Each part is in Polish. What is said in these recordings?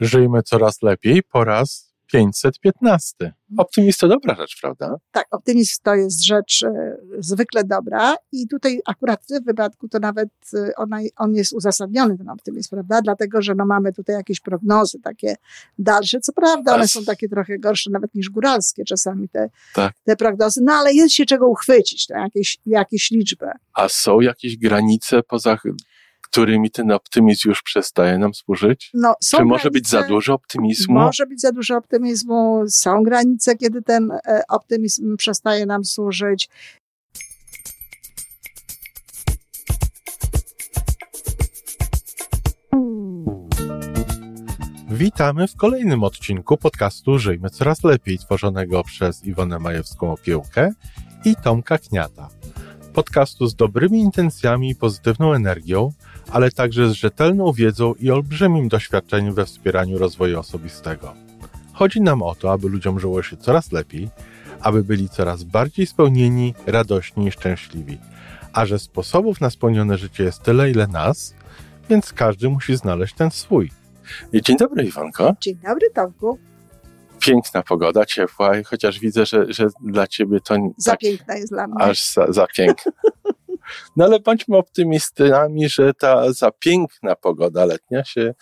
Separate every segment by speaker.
Speaker 1: Żyjmy coraz lepiej po raz 515. Optymizm to dobra rzecz, prawda?
Speaker 2: Tak, optymizm to jest rzecz e, zwykle dobra i tutaj akurat w tym wypadku to nawet e, ona, on jest uzasadniony, ten optymizm, prawda? Dlatego, że no mamy tutaj jakieś prognozy takie dalsze. Co prawda one są takie trochę gorsze nawet niż góralskie czasami te,
Speaker 1: Tak.
Speaker 2: te prognozy, no ale jest się czego uchwycić, to jakieś, jakieś liczby.
Speaker 1: A są jakieś granice, poza którymi ten optymizm już przestaje nam służyć?
Speaker 2: No, są
Speaker 1: Czy może
Speaker 2: granice-
Speaker 1: być za dużo optymizmu?
Speaker 2: Może być za dużo optymizmu, są granice, kiedy ten e, optymizm przestaje nam służyć.
Speaker 1: Witamy w kolejnym odcinku podcastu Żyjmy Coraz Lepiej, tworzonego przez Iwonę Majewską-Opiełkę i Tomka Kniata. Podcastu z dobrymi intencjami i pozytywną energią, ale także z rzetelną wiedzą i olbrzymim doświadczeniem we wspieraniu rozwoju osobistego. Chodzi nam o to, aby ludziom żyło się coraz lepiej, aby byli coraz bardziej spełnieni, radośni i szczęśliwi. A że sposobów na spełnione życie jest tyle, ile nas, więc każdy musi znaleźć ten swój. Dzień dobry, Iwanko.
Speaker 2: Dzień dobry, Tomku.
Speaker 1: Piękna pogoda, ciepła, chociaż widzę, że, że dla ciebie to
Speaker 2: Za
Speaker 1: tak
Speaker 2: piękna jest dla mnie.
Speaker 1: aż za, za piękna. No ale bądźmy optymistami, że ta za piękna pogoda letnia się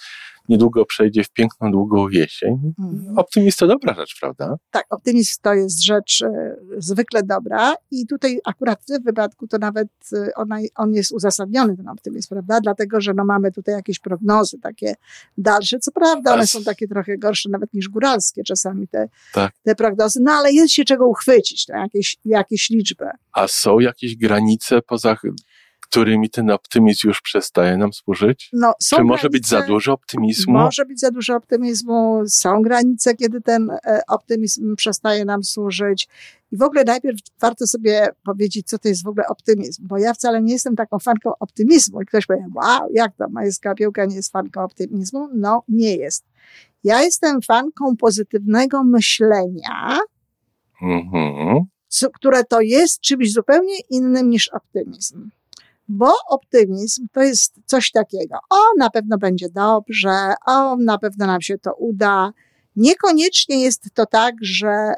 Speaker 1: niedługo przejdzie w piękną, długą jesień.
Speaker 2: Mhm.
Speaker 1: Optymizm to dobra rzecz, prawda?
Speaker 2: Tak, optymizm to jest rzecz e, zwykle dobra i tutaj akurat w tym wypadku to nawet e, ona, on jest uzasadniony, ten optymizm, prawda? Dlatego, że no mamy tutaj jakieś prognozy takie dalsze. Co prawda one są takie trochę gorsze nawet niż góralskie czasami te,
Speaker 1: Tak.
Speaker 2: te prognozy, no ale jest się czego uchwycić, jakieś, jakieś liczby.
Speaker 1: A są jakieś granice, poza którymi ten optymizm już przestaje nam służyć?
Speaker 2: No,
Speaker 1: Czy może być za
Speaker 2: granice-
Speaker 1: dużo optymizmu?
Speaker 2: Może być za dużo optymizmu, są granice, kiedy ten e, optymizm przestaje nam służyć. I w ogóle najpierw warto sobie powiedzieć, co to jest w ogóle optymizm, bo ja wcale nie jestem taką fanką optymizmu. I ktoś powie, wow, jak to, Majewska Piełka nie jest fanką optymizmu? No, nie jest. Ja jestem fanką pozytywnego myślenia,
Speaker 1: Mhm.
Speaker 2: które to jest czymś zupełnie innym niż optymizm. Bo optymizm to jest coś takiego, o, na pewno będzie dobrze, o, na pewno nam się to uda. Niekoniecznie jest to tak, że e,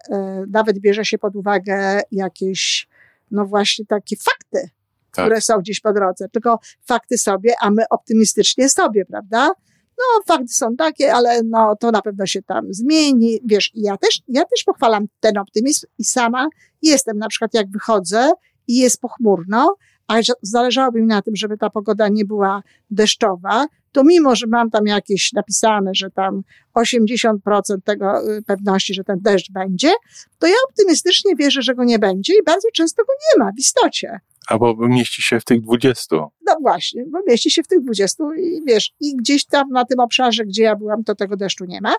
Speaker 2: nawet bierze się pod uwagę jakieś, no właśnie takie fakty,
Speaker 1: Tak.
Speaker 2: które są gdzieś po drodze, tylko fakty sobie, a my optymistycznie sobie, prawda? No, fakty są takie, ale no, to na pewno się tam zmieni. Wiesz, ja też, ja też pochwalam ten optymizm i sama jestem, na przykład jak wychodzę i jest pochmurno, a że zależałoby mi na tym, żeby ta pogoda nie była deszczowa, to mimo, że mam tam jakieś napisane, że tam 80% tego y, pewności, że ten deszcz będzie, to ja optymistycznie wierzę, że go nie będzie i bardzo często go nie ma w istocie.
Speaker 1: Albo mieści się w tych 20.
Speaker 2: No właśnie, bo mieści się w tych 20 i wiesz, i gdzieś tam na tym obszarze, gdzie ja byłam, to tego deszczu nie ma.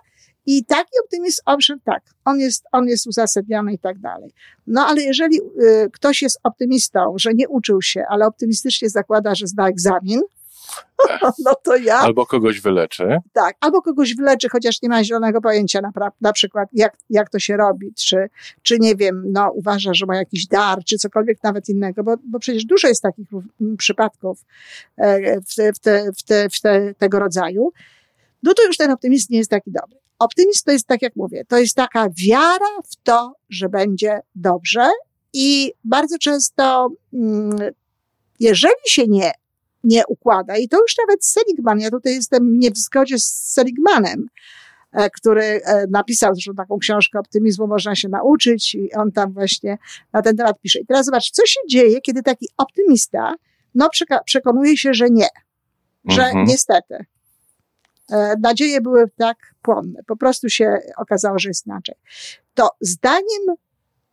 Speaker 2: I taki optymizm, owszem, tak, on jest, on jest uzasadniony i tak dalej. No ale jeżeli y, ktoś jest optymistą, że nie uczył się, ale optymistycznie zakłada, że zda egzamin, no to ja
Speaker 1: Albo kogoś wyleczy.
Speaker 2: tak, albo kogoś wyleczy, chociaż nie ma zielonego pojęcia na, na przykład, jak, jak to się robi, czy, czy nie wiem, no uważa, że ma jakiś dar, czy cokolwiek nawet innego, bo, bo przecież dużo jest takich przypadków e, w, te, w, te, w, te, w te, tego rodzaju, no to już ten optymizm nie jest taki dobry. Optymizm to jest, tak jak mówię, to jest taka wiara w to, że będzie dobrze i bardzo często, mm, jeżeli się nie nie układa. I to już nawet Seligman, ja tutaj jestem nie w zgodzie z Seligmanem, e, który e, napisał zresztą taką książkę Optymizmu można się nauczyć i on tam właśnie na ten temat pisze. I teraz zobacz, co się dzieje, kiedy taki optymista no, przekonuje się, że nie, że
Speaker 1: Mhm.
Speaker 2: niestety. E, Nadzieje były tak płonne. Po prostu się okazało, że jest inaczej. To zdaniem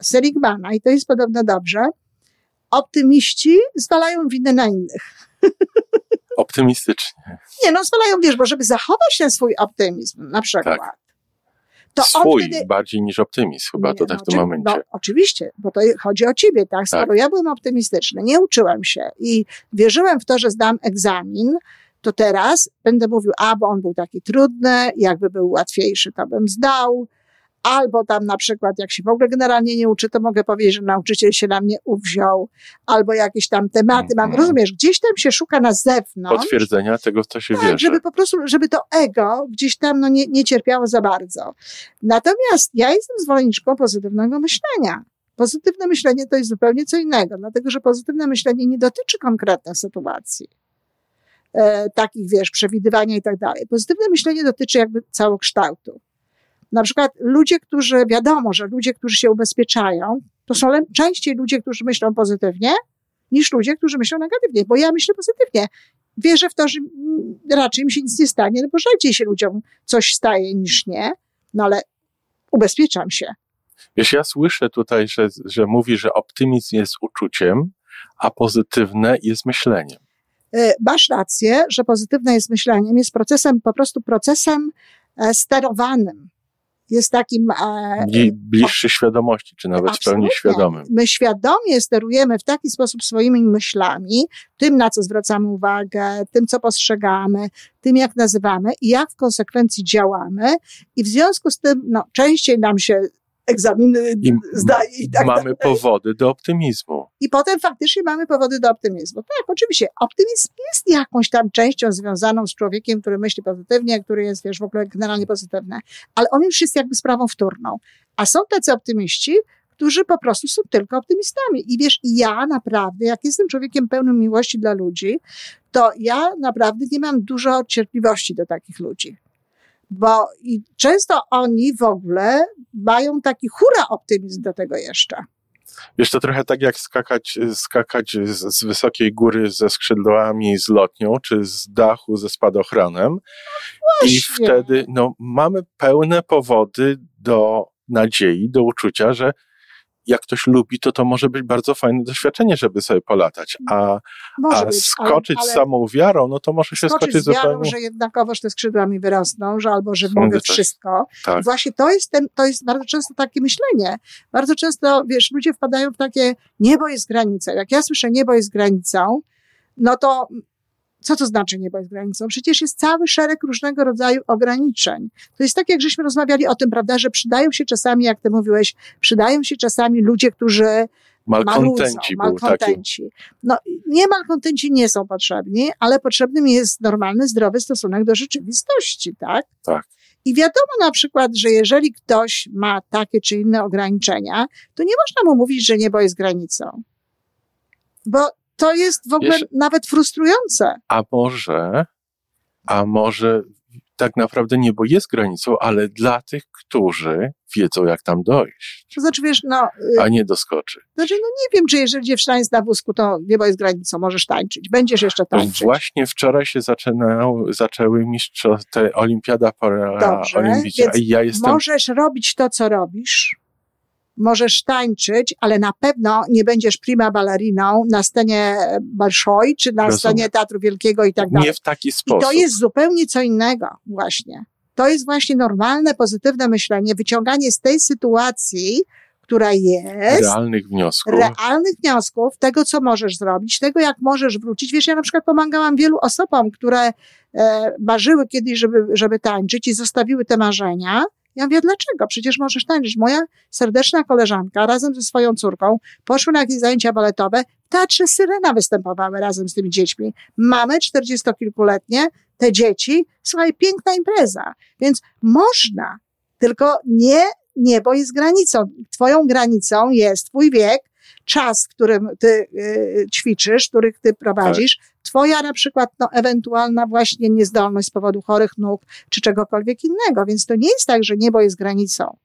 Speaker 2: Seligmana, i to jest podobno dobrze, optymiści zwalają winę na innych.
Speaker 1: Optymistycznie.
Speaker 2: Nie, no zwalają, wiesz, bo żeby zachować ten swój optymizm, na przykład, to on
Speaker 1: Swój
Speaker 2: wtedy...
Speaker 1: bardziej niż optymizm chyba
Speaker 2: Nie,
Speaker 1: to tak
Speaker 2: no,
Speaker 1: w tym
Speaker 2: oczy-
Speaker 1: momencie.
Speaker 2: No, oczywiście, bo to chodzi o ciebie, tak? Skoro ja byłem optymistyczny, nie uczyłem się i wierzyłem w to, że zdam egzamin, to teraz będę mówił, a bo on był taki trudny, jakby był łatwiejszy, to bym zdał, Albo tam na przykład, jak się w ogóle generalnie nie uczy, to mogę powiedzieć, że nauczyciel się na mnie uwziął, albo jakieś tam tematy mam.
Speaker 1: Mhm.
Speaker 2: Rozumiesz, gdzieś tam się szuka na zewnątrz.
Speaker 1: Potwierdzenia tego, co się
Speaker 2: Tak, żeby po prostu, żeby to ego gdzieś tam no, nie, nie cierpiało za bardzo. Natomiast ja jestem zwolenniczką pozytywnego myślenia. Pozytywne myślenie to jest zupełnie co innego, dlatego że pozytywne myślenie nie dotyczy konkretnych sytuacji. E, takich, wiesz, przewidywania i tak dalej. Pozytywne myślenie dotyczy jakby całokształtu. Na przykład ludzie, którzy, wiadomo, że ludzie, którzy się ubezpieczają, to są częściej ludzie, którzy myślą pozytywnie, niż ludzie, którzy myślą negatywnie, bo ja myślę pozytywnie. Wierzę w to, że raczej mi się nic nie stanie, no bo rzadziej się ludziom coś staje niż nie, no ale ubezpieczam się.
Speaker 1: Wiesz, ja słyszę tutaj, że, że mówi, że optymizm jest uczuciem, a pozytywne jest myśleniem.
Speaker 2: E, Masz rację, że pozytywne jest myśleniem, jest procesem, po prostu procesem e, sterowanym. Jest takim e,
Speaker 1: Bli- Bliższy świadomości, czy nawet w pełni świadomym.
Speaker 2: My świadomie sterujemy w taki sposób swoimi myślami, tym, na co zwracamy uwagę, tym, co postrzegamy, tym, jak nazywamy i jak w konsekwencji działamy. I w związku z tym, no, częściej nam się egzaminy
Speaker 1: I
Speaker 2: zdaje i tak
Speaker 1: Mamy powody do optymizmu.
Speaker 2: I potem faktycznie mamy powody do optymizmu. Tak, oczywiście. Optymizm jest jakąś tam częścią związaną z człowiekiem, który myśli pozytywnie, który jest, wiesz, w ogóle generalnie pozytywny. Ale on już jest jakby sprawą wtórną. A są tacy optymiści, którzy po prostu są tylko optymistami. I wiesz, ja naprawdę, jak jestem człowiekiem pełnym miłości dla ludzi, to ja naprawdę nie mam dużo cierpliwości do takich ludzi. Bo i często oni w ogóle mają taki hura optymizm do tego jeszcze.
Speaker 1: Wiesz, to trochę tak jak skakać, skakać z, z wysokiej góry ze skrzydłami z lotnią, czy z dachu ze spadochronem. I wtedy no, mamy pełne powody do nadziei, do uczucia, że jak ktoś lubi, to to może być bardzo fajne doświadczenie, żeby sobie polatać. A, a
Speaker 2: być,
Speaker 1: skoczyć
Speaker 2: ale, ale
Speaker 1: z samą wiarą, no to może się
Speaker 2: skoczyć
Speaker 1: skoczyć
Speaker 2: z wiarą,
Speaker 1: zupełnie.
Speaker 2: że jednakowoż te skrzydła mi wyrosną, że albo że mogę wszystko.
Speaker 1: Tak.
Speaker 2: Właśnie to jest, ten, to jest bardzo często takie myślenie. Bardzo często, wiesz, ludzie wpadają w takie niebo jest granicą. Jak ja słyszę niebo jest granicą, no to co to znaczy niebo jest granicą? Przecież jest cały szereg różnego rodzaju ograniczeń. To jest tak, jak żeśmy rozmawiali o tym, prawda, że przydają się czasami, jak ty mówiłeś, przydają się czasami ludzie, którzy
Speaker 1: Malkontenci
Speaker 2: marudzą,
Speaker 1: był taki.
Speaker 2: malkontenci. No, nie malkontenci nie są potrzebni, ale potrzebnym jest normalny, zdrowy stosunek do rzeczywistości, tak?
Speaker 1: Tak.
Speaker 2: I wiadomo na przykład, że jeżeli ktoś ma takie czy inne ograniczenia, to nie można mu mówić, że niebo jest granicą. Bo to jest w ogóle
Speaker 1: Wiesz-
Speaker 2: nawet frustrujące.
Speaker 1: A może, a może tak naprawdę niebo jest granicą, ale dla tych, którzy wiedzą, jak tam dojść,
Speaker 2: To znaczy, wiesz, no, y,
Speaker 1: a nie doskoczy.
Speaker 2: znaczy, no nie wiem, czy jeżeli dziewczyna jest na wózku, to niebo jest granicą, możesz tańczyć. Będziesz jeszcze tańczyć.
Speaker 1: właśnie wczoraj się zaczynał, zaczęły mistrzostwa, te olimpiada
Speaker 2: Dobrze,
Speaker 1: paraolimpijska
Speaker 2: więc
Speaker 1: i ja jestem,
Speaker 2: Możesz robić to, co robisz. Możesz tańczyć, ale na pewno nie będziesz prima balleriną na scenie Bolszoi, czy na
Speaker 1: Rozumiem.
Speaker 2: scenie Teatru Wielkiego i tak dalej.
Speaker 1: nie w taki
Speaker 2: I
Speaker 1: sposób.
Speaker 2: to jest zupełnie co innego właśnie. To jest właśnie normalne, pozytywne myślenie, wyciąganie z tej sytuacji, która jest,
Speaker 1: realnych wniosków.
Speaker 2: realnych wniosków, tego, co możesz zrobić, tego, jak możesz wrócić. Wiesz, ja na przykład pomagałam wielu osobom, które e, marzyły kiedyś, żeby, żeby tańczyć i zostawiły te marzenia. Ja mówię, dlaczego? Przecież możesz tańczyć. Moja serdeczna koleżanka razem ze swoją córką poszły na jakieś zajęcia baletowe. Teatrze Syrena występowały razem z tymi dziećmi. Mamy czterdziestokilkuletnie, te dzieci. Słuchaj, piękna impreza. Więc można, tylko nie niebo jest granicą. Twoją granicą jest twój wiek, czas, w którym ty y, ćwiczysz, których ty prowadzisz, twoja na przykład no, ewentualna właśnie niezdolność z powodu chorych nóg, czy czegokolwiek innego. Więc to nie jest tak, że niebo jest granicą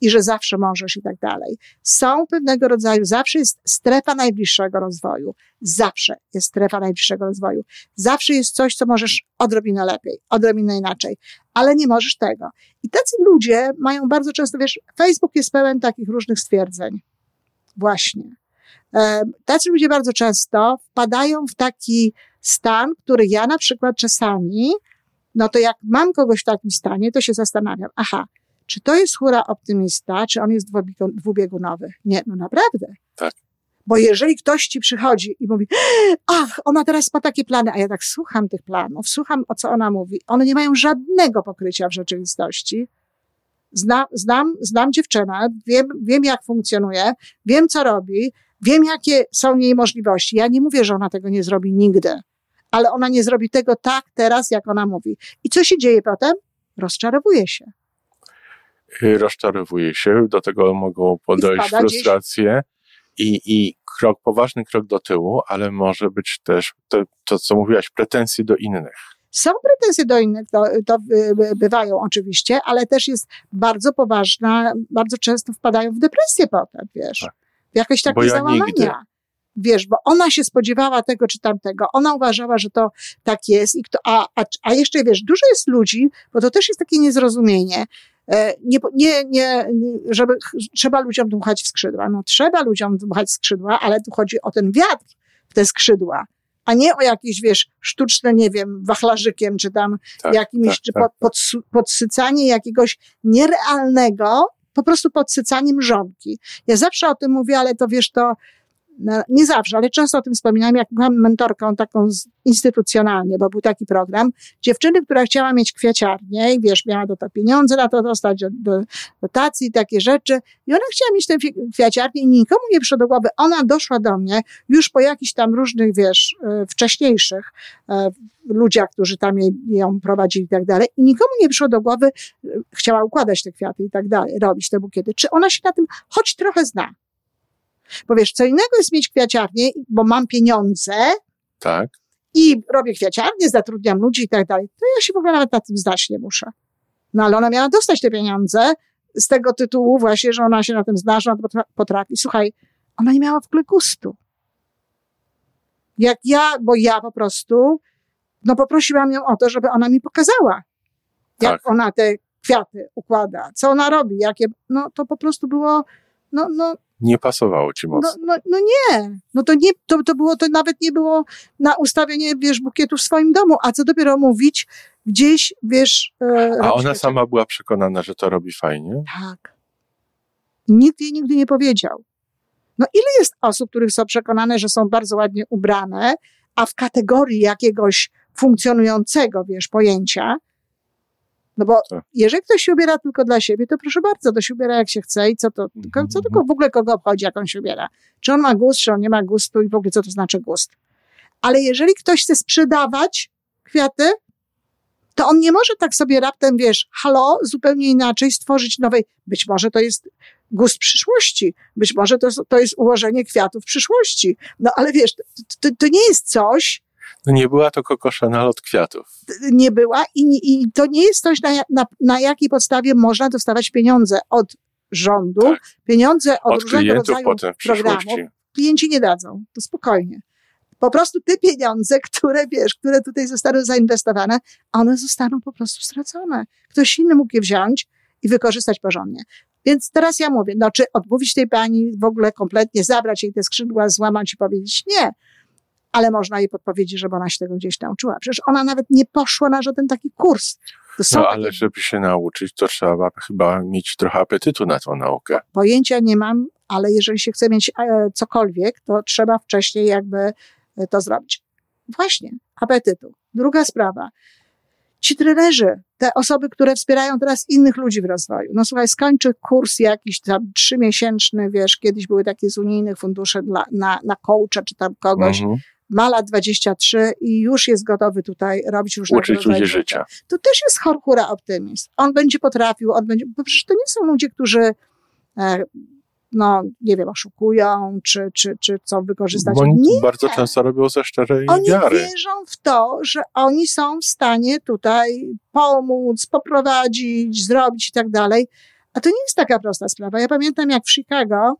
Speaker 2: i że zawsze możesz i tak dalej. Są pewnego rodzaju, zawsze jest strefa najbliższego rozwoju. Zawsze jest strefa najbliższego rozwoju. Zawsze jest coś, co możesz odrobinę lepiej, odrobinę inaczej, ale nie możesz tego. I tacy ludzie mają bardzo często, wiesz, Facebook jest pełen takich różnych stwierdzeń. Właśnie. Tacy ludzie bardzo często wpadają w taki stan, który ja na przykład czasami, no to jak mam kogoś w takim stanie, to się zastanawiam, aha, czy to jest hura optymista, czy on jest dwubiegun- dwubiegunowy? Nie, no naprawdę.
Speaker 1: Tak.
Speaker 2: Bo jeżeli ktoś ci przychodzi i mówi, ach, ona teraz ma takie plany, a ja tak słucham tych planów, słucham o co ona mówi, one nie mają żadnego pokrycia w rzeczywistości. Zna, znam, znam dziewczynę, wiem, wiem jak funkcjonuje, wiem co robi, wiem jakie są jej możliwości. Ja nie mówię, że ona tego nie zrobi nigdy, ale ona nie zrobi tego tak teraz, jak ona mówi. I co się dzieje potem? Rozczarowuje się.
Speaker 1: Rozczarowuje się, do tego mogą podejść frustracje i, i krok, poważny krok do tyłu, ale może być też to, to co mówiłaś, pretensje do innych.
Speaker 2: Są pretensje do innych, to, to bywają oczywiście, ale też jest bardzo poważna, bardzo często wpadają w depresję potem, wiesz. Tak. W jakieś takie ja załamania. Nigdy. Wiesz, bo ona się spodziewała tego czy tamtego, ona uważała, że to tak jest i kto, a, a, a jeszcze wiesz, dużo jest ludzi, bo to też jest takie niezrozumienie, e, nie, nie, nie, żeby, trzeba ludziom dmuchać w skrzydła. No trzeba ludziom dmuchać w skrzydła, ale tu chodzi o ten wiatr w te skrzydła a nie o jakieś, wiesz, sztuczne, nie wiem, wachlarzykiem, czy tam tak, jakimś, tak, czy tak, pod, pod, podsycanie jakiegoś nierealnego, po prostu podsycaniem żonki. Ja zawsze o tym mówię, ale to wiesz, to nie zawsze, ale często o tym wspominam, jak byłam mentorką taką instytucjonalnie, bo był taki program, dziewczyny, która chciała mieć kwiaciarnię i wiesz, miała do to pieniądze na to dostać, do, dotacji, takie rzeczy i ona chciała mieć tę kwiaciarnię i nikomu nie przyszło do głowy. Ona doszła do mnie już po jakichś tam różnych, wiesz, e, wcześniejszych e, ludziach, którzy tam ją prowadzili i tak dalej i nikomu nie przyszło do głowy, e, chciała układać te kwiaty i tak dalej, robić te bukiety. Czy ona się na tym choć trochę zna? Bo wiesz, co innego jest mieć kwiaciarnię, bo mam pieniądze.
Speaker 1: Tak.
Speaker 2: I robię kwiaciarnię, zatrudniam ludzi i tak dalej. To ja się w ogóle nawet na tym zdać nie muszę. No ale ona miała dostać te pieniądze z tego tytułu właśnie, że ona się na tym zna, że ona potrafi. Słuchaj, ona nie miała w ogóle gustu. Jak ja, bo ja po prostu, no poprosiłam ją o to, żeby ona mi pokazała, jak tak. ona te kwiaty układa, co ona robi, jakie, no to po prostu było, no, no,
Speaker 1: nie pasowało ci mocno.
Speaker 2: No, no, no, nie, no to nie, to, to było, to nawet nie było na ustawienie, wiesz, bukietu w swoim domu, a co dopiero mówić gdzieś, wiesz...
Speaker 1: E, a ona sama była przekonana, że to robi fajnie?
Speaker 2: Tak. Nikt jej nigdy nie powiedział. No ile jest osób, których są przekonane, że są bardzo ładnie ubrane, a w kategorii jakiegoś funkcjonującego, wiesz, pojęcia, no bo tak. jeżeli ktoś się ubiera tylko dla siebie, to proszę bardzo, to się ubiera jak się chce i co to, tylko, co tylko w ogóle kogo obchodzi, jak on się ubiera. Czy on ma gust, czy on nie ma gustu i w ogóle co to znaczy gust. Ale jeżeli ktoś chce sprzedawać kwiaty, to on nie może tak sobie raptem, wiesz, halo, zupełnie inaczej stworzyć nowej, być może to jest gust przyszłości, być może to, to jest ułożenie kwiatów przyszłości. No ale wiesz, to, to, to nie jest coś,
Speaker 1: no nie była to Coco Chanel od kwiatów.
Speaker 2: Nie była i, i to nie jest coś, na, na, na jakiej podstawie można dostawać pieniądze od rządu, tak. pieniądze od, od różnego rodzaju potem w programów. Klienci nie dadzą, to spokojnie. Po prostu te pieniądze, które wiesz, które tutaj zostaną zainwestowane, one zostaną po prostu stracone. Ktoś inny mógł je wziąć i wykorzystać porządnie. Więc teraz ja mówię, no czy odmówić tej pani w ogóle kompletnie, zabrać jej te skrzydła, złamać i powiedzieć nie ale można jej podpowiedzieć, żeby ona się tego gdzieś nauczyła. Przecież ona nawet nie poszła na żaden taki kurs.
Speaker 1: no ale takie... żeby się nauczyć, to trzeba chyba mieć trochę apetytu na tą naukę.
Speaker 2: Pojęcia nie mam, ale jeżeli się chce mieć e, cokolwiek, to trzeba wcześniej jakby e, to zrobić. Właśnie, apetytu. Druga sprawa. Ci trenerzy, te osoby, które wspierają teraz innych ludzi w rozwoju. No słuchaj, skończy kurs jakiś tam trzymiesięczny, wiesz, kiedyś były takie z unijnych funduszy dla, na, na coacha czy tam kogoś. Mhm ma lat 23 i już jest gotowy tutaj robić różne
Speaker 1: Uczyć ludzi życia.
Speaker 2: To też jest hura optymizm. On będzie potrafił, on będzie, bo przecież to nie są ludzie, którzy e, no, nie wiem, oszukują, czy, czy, czy chcą wykorzystać. Bo oni
Speaker 1: nie. bardzo często robią ze szczerej
Speaker 2: oni
Speaker 1: wiary.
Speaker 2: Oni wierzą w to, że oni są w stanie tutaj pomóc, poprowadzić, zrobić i tak dalej. A to nie jest taka prosta sprawa. Ja pamiętam, jak w Chicago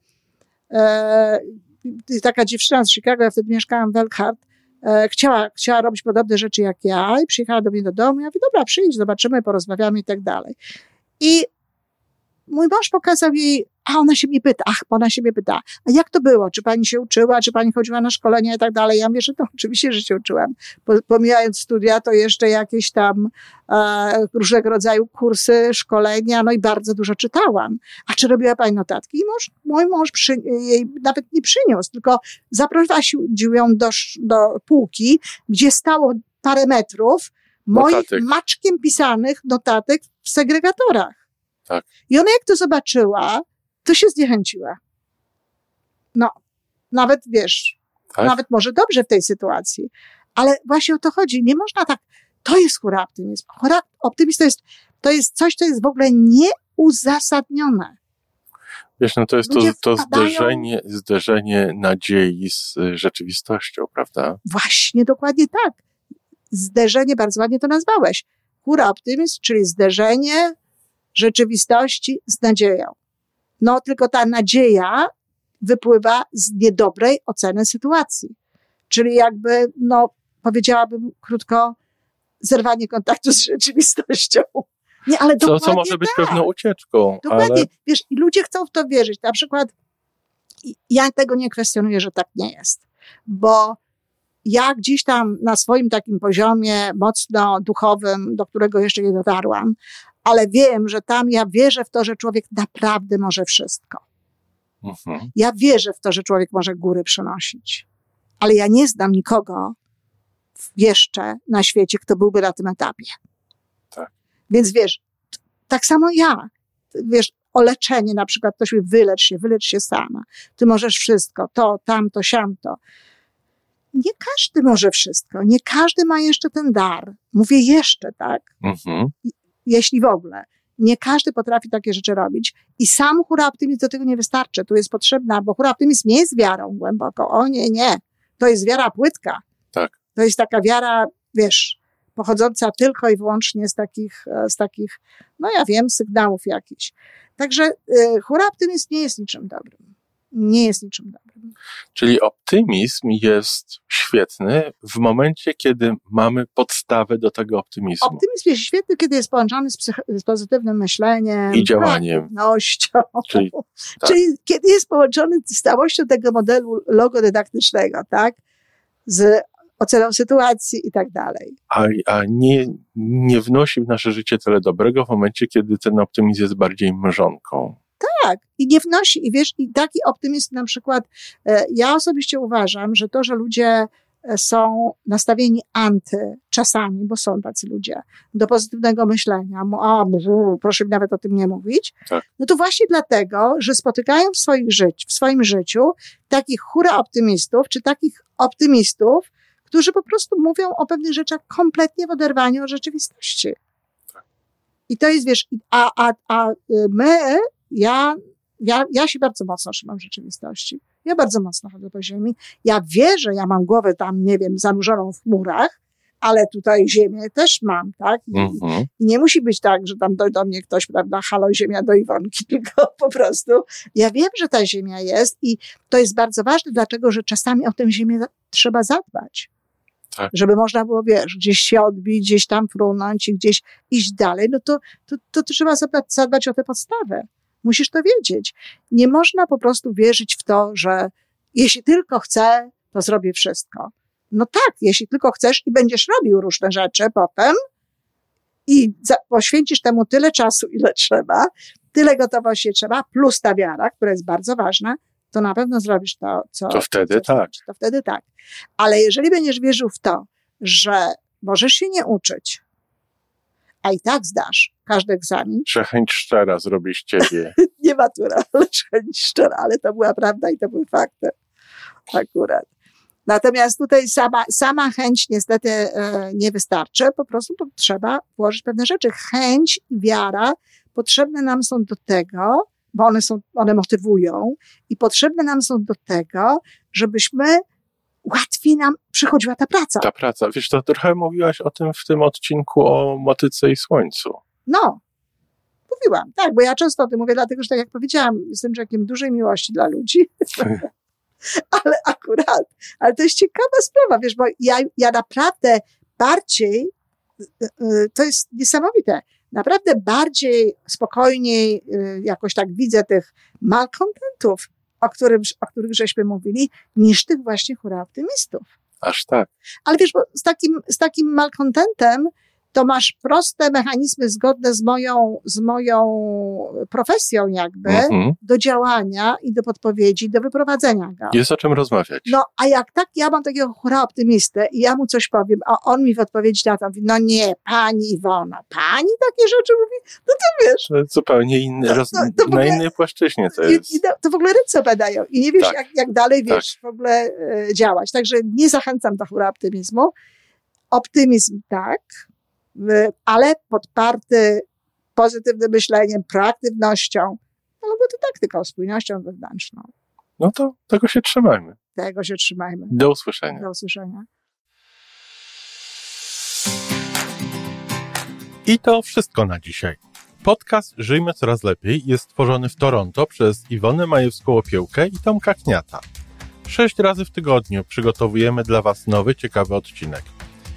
Speaker 2: e, taka dziewczyna z Chicago, ja wtedy mieszkałam w Elkhart, e, chciała, chciała robić podobne rzeczy jak ja i przyjechała do mnie do domu. Ja mówię, dobra, przyjdź, zobaczymy, porozmawiamy i tak dalej. I mój mąż pokazał jej a ona się mnie pyta, ach, ona się mnie pyta, a jak to było? Czy pani się uczyła, czy pani chodziła na szkolenia i tak dalej? Ja mówię, że to oczywiście, że się uczyłam. Pomijając studia, to jeszcze jakieś tam e, różnego rodzaju kursy, szkolenia, no i bardzo dużo czytałam. A czy robiła pani notatki? I mąż, mój mąż przy, jej nawet nie przyniósł, tylko zaprowadził ją do, do półki, gdzie stało parę metrów moich notatek. maczkiem pisanych notatek w segregatorach.
Speaker 1: Tak.
Speaker 2: I ona jak to zobaczyła, to się zniechęciła. No, nawet wiesz,
Speaker 1: Tak?
Speaker 2: nawet może dobrze w tej sytuacji, ale właśnie o to chodzi. Nie można tak, to jest hura optymizm. Hura optymizm to jest, to jest coś, co jest w ogóle nieuzasadnione.
Speaker 1: Wiesz, no to jest to,
Speaker 2: Ludzie
Speaker 1: to
Speaker 2: wpadają-
Speaker 1: zderzenie, zderzenie nadziei z y, rzeczywistością, prawda?
Speaker 2: Właśnie dokładnie tak. Zderzenie, bardzo ładnie to nazwałeś. Hura optymizm, czyli zderzenie rzeczywistości z nadzieją. No, tylko ta nadzieja wypływa z niedobrej oceny sytuacji. Czyli jakby, no, powiedziałabym krótko, zerwanie kontaktu z rzeczywistością. Nie, ale
Speaker 1: Co,
Speaker 2: dokładnie
Speaker 1: co może być
Speaker 2: tak.
Speaker 1: pewną ucieczką,
Speaker 2: Dokładnie.
Speaker 1: ale
Speaker 2: Wiesz, i ludzie chcą w to wierzyć. Na przykład ja tego nie kwestionuję, że tak nie jest, bo ja gdzieś tam na swoim takim poziomie mocno duchowym, do którego jeszcze nie dotarłam, ale wiem, że tam ja wierzę w to, że człowiek naprawdę może wszystko.
Speaker 1: mhm.
Speaker 2: Ja wierzę w to, że człowiek może góry przenosić, ale ja nie znam nikogo jeszcze na świecie, kto byłby na tym etapie.
Speaker 1: Tak.
Speaker 2: Więc wiesz, tak samo ja. Wiesz, o leczenie na przykład, ktoś mi wylecz się, wylecz się sama. Ty możesz wszystko, to, tamto, siamto. Nie każdy może wszystko. Nie każdy ma jeszcze ten dar. Mówię jeszcze, tak?
Speaker 1: Mhm.
Speaker 2: Jeśli w ogóle. Nie każdy potrafi takie rzeczy robić. I sam hura optymizm do tego nie wystarczy. Tu jest potrzebna, bo hura optymizm nie jest wiarą głęboko. O nie, nie. To jest wiara płytka.
Speaker 1: Tak.
Speaker 2: To jest taka wiara, wiesz, pochodząca tylko i wyłącznie z takich, e, z takich, no ja wiem, sygnałów jakichś. Także y, hura optymizm nie jest niczym dobrym. Nie jest niczym dobrym.
Speaker 1: Czyli optymizm jest świetny w momencie, kiedy mamy podstawę do tego optymizmu
Speaker 2: Optymizm jest świetny, kiedy jest połączony z, z pozytywnym myśleniem.
Speaker 1: i działaniem. Czyli tak.
Speaker 2: Czyli kiedy jest połączony z całością tego modelu logodydaktycznego, tak? Z oceną sytuacji i tak dalej.
Speaker 1: a, a nie, nie wnosi w nasze życie tyle dobrego w momencie, kiedy ten optymizm jest bardziej mrzonką.
Speaker 2: Tak. I nie wnosi. I wiesz, i taki optymizm na przykład, e, ja osobiście uważam, że to, że ludzie e, są nastawieni anty czasami, bo są tacy ludzie, do pozytywnego myślenia, a, bzu, proszę mi nawet o tym nie mówić,
Speaker 1: Tak.
Speaker 2: no to właśnie dlatego, że spotykają w, swoich w swoim życiu takich hura optymistów, czy takich optymistów, którzy po prostu mówią o pewnych rzeczach kompletnie w oderwaniu od rzeczywistości. I to jest, wiesz, a, a, a y, my, ja, ja, ja się bardzo mocno trzymam rzeczywistości. Ja bardzo mocno chodzę po ziemi. Ja wierzę, ja mam głowę tam, nie wiem, zanurzoną w chmurach, ale tutaj ziemię też mam, tak? I,
Speaker 1: Mhm.
Speaker 2: i nie musi być tak, że tam do, do mnie ktoś, prawda, halo ziemia do Iwonki, tylko po prostu ja wiem, że ta ziemia jest i to jest bardzo ważne, dlatego że czasami o tę ziemię trzeba zadbać.
Speaker 1: Tak.
Speaker 2: Żeby można było, wiesz, gdzieś się odbić, gdzieś tam frunąć i gdzieś iść dalej, no to, to, to trzeba zadbać, zadbać o tę podstawę. Musisz to wiedzieć. Nie można po prostu wierzyć w to, że jeśli tylko chcę, to zrobię wszystko. No tak, jeśli tylko chcesz i będziesz robił różne rzeczy potem i poświęcisz temu tyle czasu, ile trzeba, tyle gotowości trzeba, plus ta wiara, która jest bardzo ważna, to na pewno zrobisz to, co.
Speaker 1: To wtedy
Speaker 2: co
Speaker 1: tak.
Speaker 2: To wtedy tak. Ale jeżeli będziesz wierzył w to, że możesz się nie uczyć, a i tak zdasz każdy egzamin,
Speaker 1: Że chęć szczera zrobi z ciebie.
Speaker 2: nie matura, lecz chęć szczera, ale to była prawda i to były fakty. Akurat. Natomiast tutaj sama, sama chęć niestety e, nie wystarczy, po prostu trzeba włożyć pewne rzeczy. Chęć i wiara potrzebne nam są do tego, bo one są, one motywują i potrzebne nam są do tego, żebyśmy łatwiej nam przychodziła ta praca.
Speaker 1: Ta praca. Wiesz, to trochę mówiłaś o tym w tym odcinku o motyce i słońcu.
Speaker 2: No, mówiłam, tak, bo ja często o tym mówię, dlatego że tak jak powiedziałam, jestem człowiekiem dużej miłości dla ludzi, ale akurat, ale to jest ciekawa sprawa, wiesz, bo ja, ja naprawdę bardziej, y, y, to jest niesamowite, naprawdę bardziej spokojniej y, jakoś tak widzę tych malkontentów, o, którym, o których żeśmy mówili, niż tych właśnie hura optymistów.
Speaker 1: Aż tak.
Speaker 2: Ale wiesz, bo z takim, z takim malkontentem to masz proste mechanizmy zgodne z moją, z moją profesją jakby,
Speaker 1: Mhm.
Speaker 2: do działania i do podpowiedzi, do wyprowadzenia go.
Speaker 1: Jest o czym rozmawiać.
Speaker 2: No, a jak tak, ja mam takiego hura optymistę i ja mu coś powiem, a on mi w odpowiedzi na to mówi, no nie, pani Iwona, pani takie rzeczy mówi, no to wiesz,
Speaker 1: To zupełnie inny, roz,
Speaker 2: to- to
Speaker 1: na innej płaszczyźnie to
Speaker 2: i,
Speaker 1: jest.
Speaker 2: i to, to w ogóle ręce opadają i nie wiesz,
Speaker 1: Tak.
Speaker 2: jak, jak dalej, wiesz, w ogóle e, działać. Także nie zachęcam do hura optymizmu. Optymizm tak, ale podparty pozytywnym myśleniem, proaktywnością, albo to taktyką, spójnością wewnętrzną.
Speaker 1: No to tego się trzymajmy.
Speaker 2: Tego się trzymajmy.
Speaker 1: Do usłyszenia.
Speaker 2: Do usłyszenia.
Speaker 1: I to wszystko na dzisiaj. Podcast Żyjmy Coraz Lepiej jest stworzony w Toronto przez Iwonę Majewską-Opiełkę i Tomka Kniata. Sześć razy w tygodniu przygotowujemy dla Was nowy, ciekawy odcinek.